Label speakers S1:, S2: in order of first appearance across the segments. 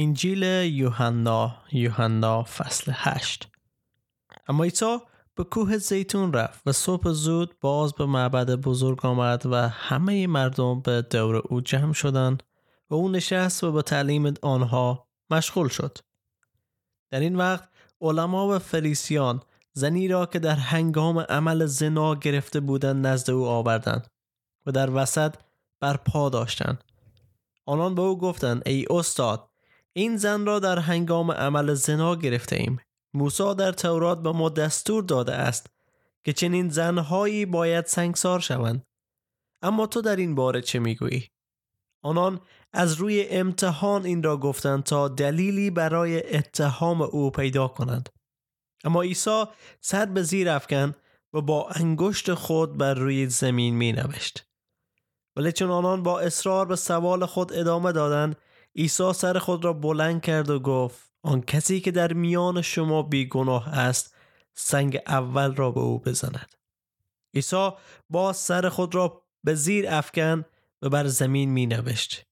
S1: انجیل یوحنا یوحنا فصل 8 اما عیسی به کوه زیتون رفت و صبح زود باز به معبد بزرگ آمد و همه مردم به دور او جمع شدند و او نشست و به تعلیم آنها مشغول شد. در این وقت علما و فریسیان زنی را که در هنگام عمل زنا گرفته بودند نزد او آوردند و در وسط بر پا داشتند. آنان به او گفتند ای استاد این زن را در هنگام عمل زنا گرفته ایم موسی در تورات به ما دستور داده است که چنین زنهایی باید سنگسار شوند. اما تو در این باره چه می‌گویی؟ آنان از روی امتحان این را گفتند تا دلیلی برای اتهام او پیدا کنند. اما عیسی سر به زیر افکن و با انگشت خود بر روی زمین می نوشت ولی چون آنان با اصرار به سوال خود ادامه دادند عیسی سر خود را بلند کرد و گفت آن کسی که در میان شما بیگناه است سنگ اول را به او بزند. عیسی با سر خود را به زیر افکن و بر زمین می نوشت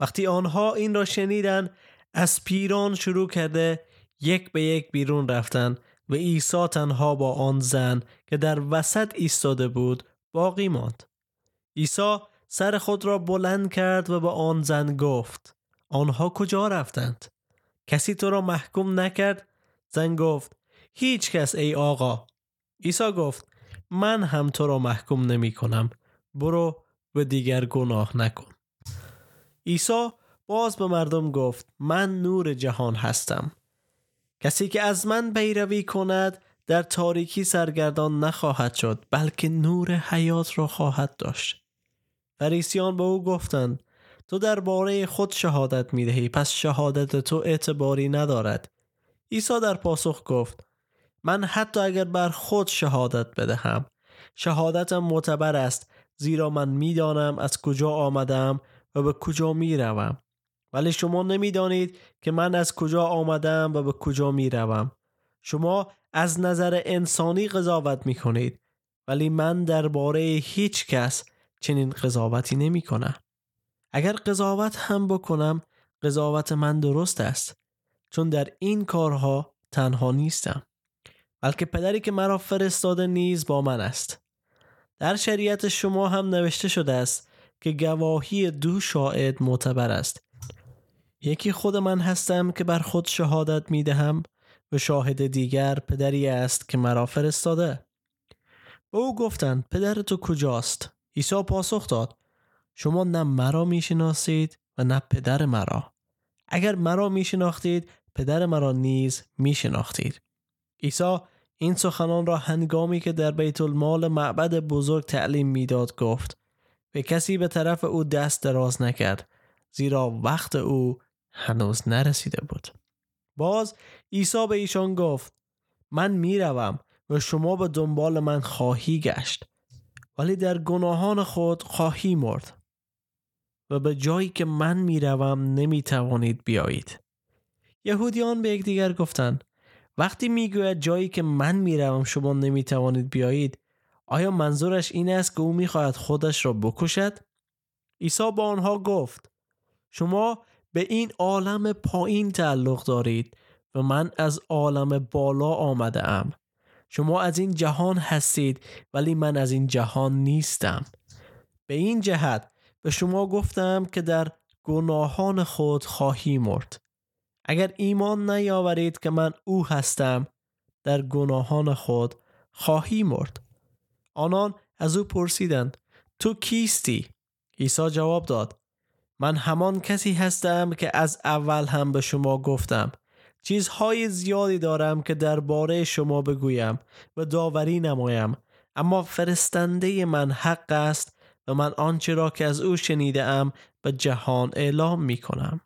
S1: وقتی آنها این را شنیدن از پیران شروع کرده یک به یک بیرون رفتن و عیسی تنها با آن زن که در وسط ایستاده بود باقی ماند. عیسی سر خود را بلند کرد و به آن زن گفت آنها کجا رفتند؟ کسی تو را محکوم نکرد؟ زن گفت هیچ کس ای آقا. عیسی گفت من هم تو را محکوم نمی کنم. برو و دیگر گناه نکن. عیسی باز به مردم گفت من نور جهان هستم. کسی که از من پیروی کند در تاریکی سرگردان نخواهد شد بلکه نور حیات را خواهد داشت. فریسیان به او گفتند تو درباره خود شهادت می دهی پس شهادت تو اعتباری ندارد. عیسی در پاسخ گفت من حتی اگر بر خود شهادت بدهم شهادتم معتبر است زیرا من می‌دانم از کجا آمدم و به کجا می روم ولی شما نمی‌دانید که من از کجا آمدم و به کجا می روم شما از نظر انسانی قضاوت می کنید ولی من درباره هیچ کس چنین قضاوتی نمی کنم اگر قضاوت هم بکنم قضاوت من درست است. چون در این کارها تنها نیستم. بلکه پدری که مرا فرستاده نیز با من است. در شریعت شما هم نوشته شده است که گواهی دو شاهد معتبر است. یکی خود من هستم که بر خود شهادت می دهم و شاهد دیگر پدری است که مرا فرستاده. به او گفتند پدر تو کجاست؟ عیسی پاسخ داد شما نه مرا می‌شناسید و نه پدر مرا. اگر مرا میشناختید پدر مرا نیز میشناختید. عیسی این سخنان را هنگامی که در بیت المال معبد بزرگ تعلیم می‌داد گفت به کسی به طرف او دست دراز نکرد زیرا وقت او هنوز نرسیده بود. باز عیسی به ایشان گفت من می‌روم و شما به دنبال من خواهی گشت ولی در گناهان خود خواهی مرد. و به جایی که من می‌روم نمی توانید بیایید. یهودیان به یکدیگر گفتند وقتی می‌گوید جایی که من می‌روم شما نمی توانید بیایید آیا منظورش این است که او می‌خواهد خودش را بکشد؟ عیسی با آنها گفت شما به این عالم پایین تعلق دارید و من از عالم بالا آمده ام شما از این جهان هستید ولی من از این جهان نیستم. به این جهت به شما گفتم که در گناهان خود خواهی مرد. اگر ایمان نیاورید که من او هستم در گناهان خود خواهی مرد. آنان از او پرسیدند تو کیستی؟ عیسی جواب داد من همان کسی هستم که از اول هم به شما گفتم. چیزهای زیادی دارم که درباره شما بگویم و داوری نمایم اما فرستنده من حق است و من آنچه را که از او شنیده ام به جهان اعلام می کنم.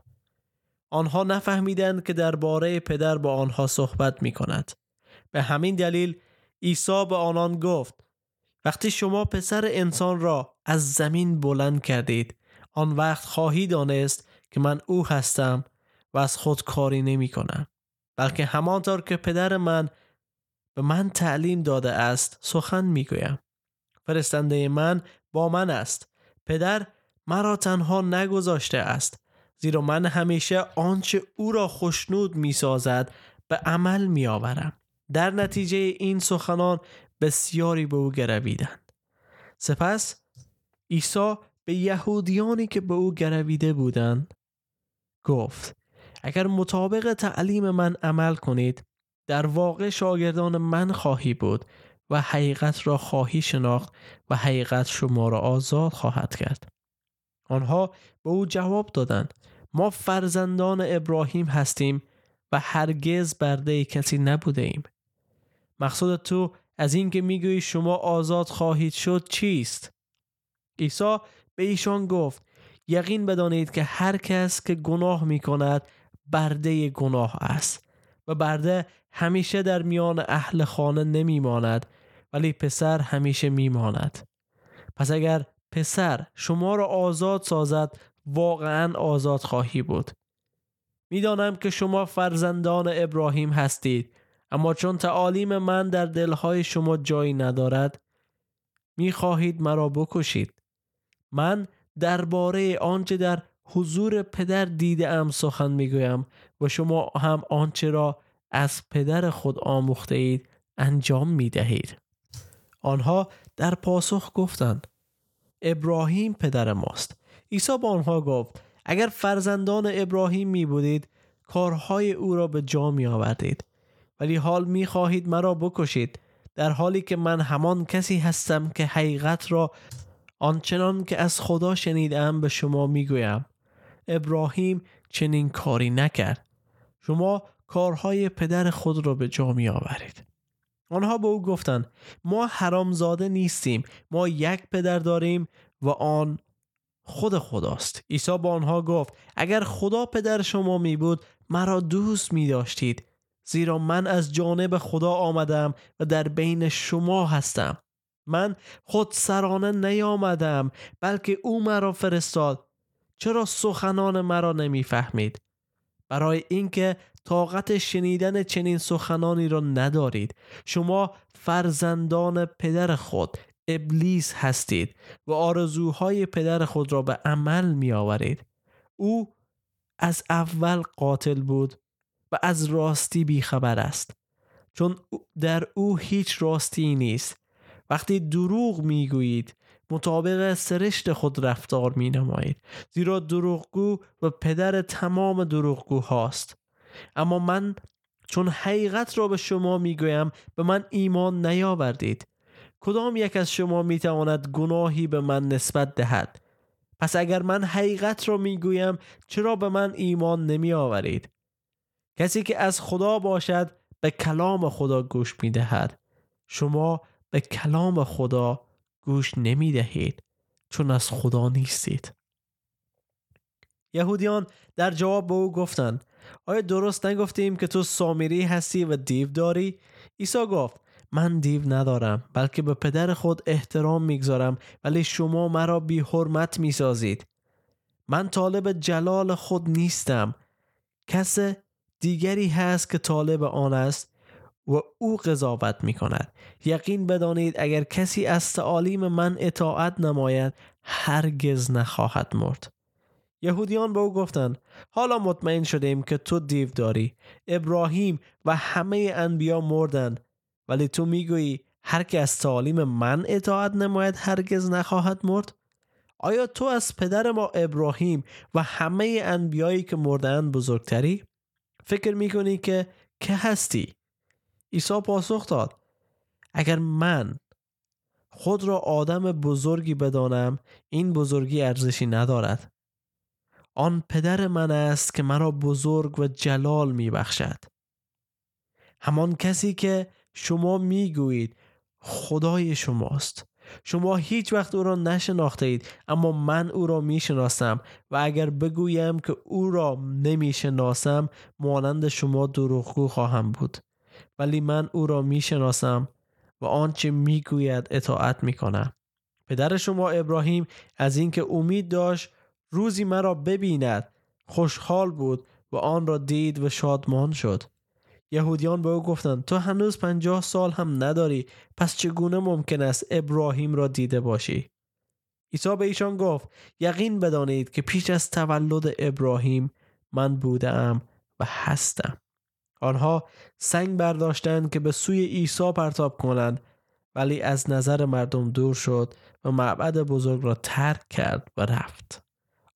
S1: آنها نفهمیدند که درباره پدر با آنها صحبت می کند. به همین دلیل عیسی به آنان گفت وقتی شما پسر انسان را از زمین بلند کردید آن وقت خواهی دانست که من او هستم و از خود کاری نمی کنم بلکه همانطور که پدر من به من تعلیم داده است سخن می گویم فرستنده من با من است پدر مرا تنها نگذاشته است زیرا من همیشه آنچه او را خوشنود می سازد به عمل می آورم. در نتیجه این سخنان بسیاری به او گرویدند. سپس عیسی به یهودیانی که به او گرویده بودند گفت اگر مطابق تعلیم من عمل کنید در واقع شاگردان من خواهی بود و حقیقت را خواهی شناخت و حقیقت شما را آزاد خواهد کرد. آنها به او جواب دادند ما فرزندان ابراهیم هستیم و هرگز برده کسی نبوده ایم. مقصود تو از اینکه می‌گویی شما آزاد خواهید شد چیست؟ عیسی به ایشان گفت یقین بدانید که هر کس که گناه می کند برده گناه است و برده همیشه در میان اهل خانه نمی ماند ولی پسر همیشه می ماند. پس اگر پسر شما را آزاد سازد واقعا آزاد خواهی بود. می‌دانم که شما فرزندان ابراهیم هستید اما چون تعالیم من در دلهای شما جایی ندارد می خواهید مرا بکشید. من درباره آنچه در حضور پدر دیده ام سخن می‌گویم و شما هم آنچه را از پدر خود آموخته اید انجام می دهید. آنها در پاسخ گفتند ابراهیم پدر ماست. عیسی با آنها گفت اگر فرزندان ابراهیم می بودید کارهای او را به جا می آوردید. ولی حال می خواهید مرا بکشید در حالی که من همان کسی هستم که حقیقت را آنچنان که از خدا شنیدم به شما می‌گویم ابراهیم چنین کاری نکرد شما کارهای پدر خود را به جا می آورید آنها به او گفتند ما حرامزاده نیستیم ما یک پدر داریم و آن خود خداست. عیسی با آنها گفت اگر خدا پدر شما می بود مرا دوست می داشتید زیرا من از جانب خدا آمدم و در بین شما هستم. من خود سرانه نیامدم بلکه او مرا فرستاد. چرا سخنان مرا نمی‌فهمید؟ برای اینکه طاقت شنیدن چنین سخنانی را ندارید. شما فرزندان پدر خود ابلیس هستید و آرزوهای پدر خود را به عمل می آورید او از اول قاتل بود و از راستی بیخبر است. چون در او هیچ راستی نیست. وقتی دروغ می‌گویید مطابق سرشت خود رفتار می نمایید زیرا دروغگو و پدر تمام دروغگو هاست اما من چون حقیقت را به شما می گویم به من ایمان نیاوردید. کدام یک از شما می تواند گناهی به من نسبت دهد؟ پس اگر من حقیقت را می گویم چرا به من ایمان نمی آورید کسی که از خدا باشد به کلام خدا گوش می دهد شما به کلام خدا گوش نمی دهید چون از خدا نیستید یهودیان در جواب به او گفتند آیا درست نگفتیم که تو سامیری هستی و دیو داری؟ عیسی گفت من دیو ندارم بلکه به پدر خود احترام می‌گذارم ولی شما مرا بی حرمت می سازید. من طالب جلال خود نیستم. کس دیگری هست که طالب آن است و او قضاوت می کند یقین بدانید اگر کسی از تعالیم من اطاعت نماید هرگز نخواهد مرد. یهودیان به او گفتند حالا مطمئن شدیم که تو دیو داری. ابراهیم و همه انبیا مردند. ولی تو می‌گویی هر که از تعالیم من اطاعت نماید هرگز نخواهد مرد؟ آیا تو از پدر ما ابراهیم و همه انبیایی که مردند بزرگتری؟ فکر می‌کنی که که هستی؟ عیسی پاسخ داد اگر من خود را آدم بزرگی بدانم این بزرگی ارزشی ندارد. آن پدر من است که مرا بزرگ و جلال می بخشد همان کسی که شما می گویید خدای شماست. شما هیچ وقت او را نشناخته اید اما من او را می شناسم و اگر بگویم که او را نمی شناسم مانند شما دروغگو خواهم بود. ولی من او را می شناسم و آنچه می گوید اطاعت می کنم. پدر شما ابراهیم از اینکه امید داشت روزی مرا ببیند خوشحال بود و آن را دید و شادمان شد. یهودیان به او گفتند تو هنوز پنجاه سال هم نداری پس چگونه ممکن است ابراهیم را دیده باشی؟ عیسی به ایشان گفت یقین بدانید که پیش از تولد ابراهیم من بودم و هستم آنها سنگ برداشتند که به سوی عیسی پرتاب کنند ولی از نظر مردم دور شد و معبد بزرگ را ترک کرد و رفت.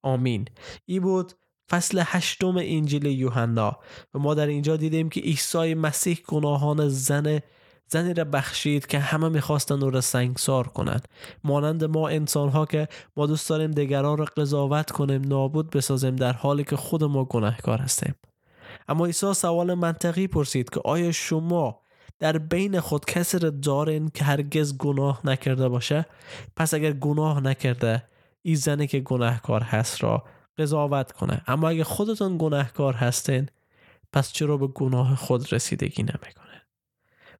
S1: آمین. ای بود فصل هشتم انجیل یوحنا و ما در اینجا دیدیم که عیسی مسیح گناهان زن زنی را بخشید که همه می‌خواستن او را سنگسار کنند. مانند ما انسان ها که ما دوست داریم دیگران را قضاوت کنیم نابود بسازیم در حالی که خود ما گناهکار هستیم. اما عیسی سوال منطقی پرسید که آیا شما در بین خود کسی را دارین که هرگز گناه نکرده باشه؟ پس اگر گناه نکرده این زنی که گناهکار هست را قضاوت کنه. اما اگر خودتون گناهکار هستین پس چرا به گناه خود رسیدگی نمی‌کنه؟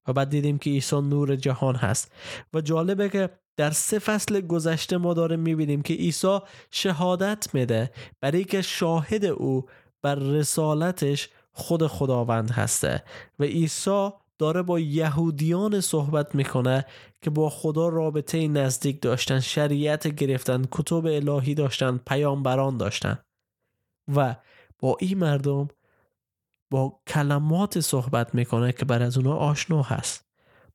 S1: و بعد دیدیم که عیسی نور جهان هست. و جالبه که در سه فصل گذشته ما داریم می‌بینیم که عیسی شهادت میده. برای که شاهد او بر رسالتش خود خداوند هسته و عیسی داره با یهودیان صحبت می‌کنه که با خدا رابطه نزدیک داشتن شریعت گرفتن کتب الهی داشتن پیامبران داشتن. و با این مردم با کلمات صحبت می‌کنه که بر از اونا آشنا هست.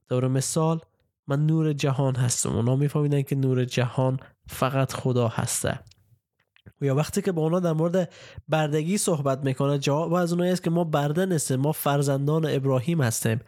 S1: دور مثال من نور جهان هستم. اونا میفهمیدن که نور جهان فقط خدا هسته. یا وقتی که با اونا در مورد بردگی صحبت می‌کنه جواب از اونایی است که ما برده نیستیم ما فرزندان ابراهیم هستیم.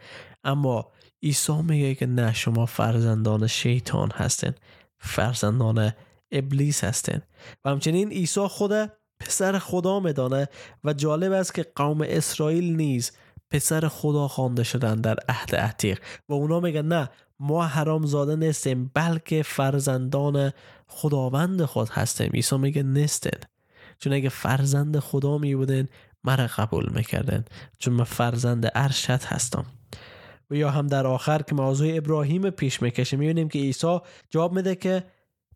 S1: اما عیسی میگه که نه شما فرزندان شیطان هستین فرزندان ابلیس هستین. و همچنین عیسی خود پسر خدا میدانه و جالب است که قوم اسرائیل نیز پسر خدا خوانده شدن در عهد عتیق. و اونا میگن نه ما حرام زاده نیستیم بلکه فرزندان خداوند خود هستیم. عیسی میگه نیستین. چون اگه فرزند خدا می بودین مرا قبول می‌کردن چون من فرزند ارشد هستم. و یا هم در آخر که موضوع ابراهیم پیش می‌کشه می‌بینیم که عیسی جواب میده که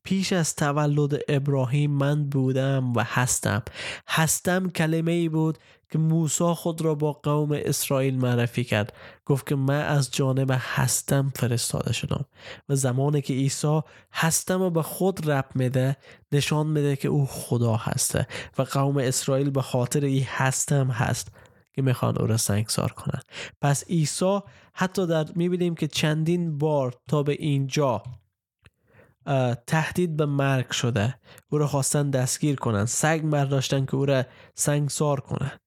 S1: پیش از تولد ابراهیم من بودم و هستم. هستم کلمه ای بود که موسی خود را با قوم اسرائیل معرفی کرد. گفت که من از جانب هستم فرستاده شدم و زمانی که عیسی هستم و به خود رب میده نشان میده که او خدا هسته و قوم اسرائیل به خاطر ای هستم هست که می‌خوان او را سنگسار کنند. پس عیسی حتی در می‌بینیم که چندین بار تا به اینجا تهدید به مرگ شده. او را خواستن دستگیر کنند سگ برداشتن که او را سنگسار کنند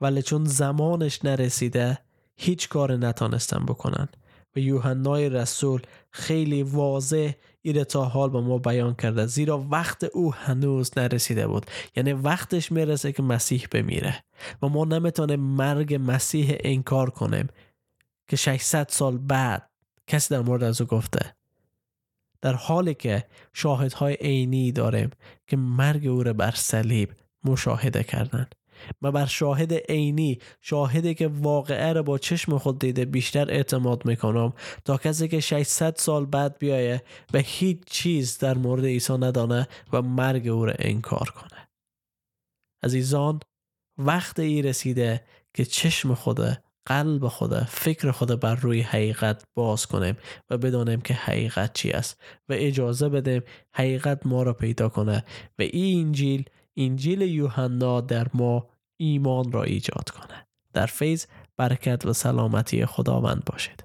S1: ولی چون زمانش نرسیده هیچ کار نتانستن بکنن. و یوحنای رسول خیلی واضح ایره تا حال به ما بیان کرده. زیرا وقت او هنوز نرسیده بود. یعنی وقتش می‌رسه که مسیح بمیره. و ما نمی‌تونیم مرگ مسیح انکار کنیم که 600 سال بعد کسی در مورد از او گفته. در حالی که شاهدهای عینی داریم که مرگ او را بر صلیب مشاهده کردند و بر شاهد عینی شاهدی که واقعه را با چشم خود دیده بیشتر اعتماد می‌کنم تا کسی که 600 سال بعد بیایه و هیچ چیز در مورد عیسی ندانه و مرگ او را انکار کنه. عزیزان وقت ای رسیده که چشم خود قلب خود فکر خود بر روی حقیقت باز کنیم و بدانیم که حقیقت چی است و اجازه بدیم حقیقت ما را پیدا کنه و این انجیل انجیل یوحنا در ما ایمان را ایجاد کنه. در فیض برکت و سلامتی خداوند باشید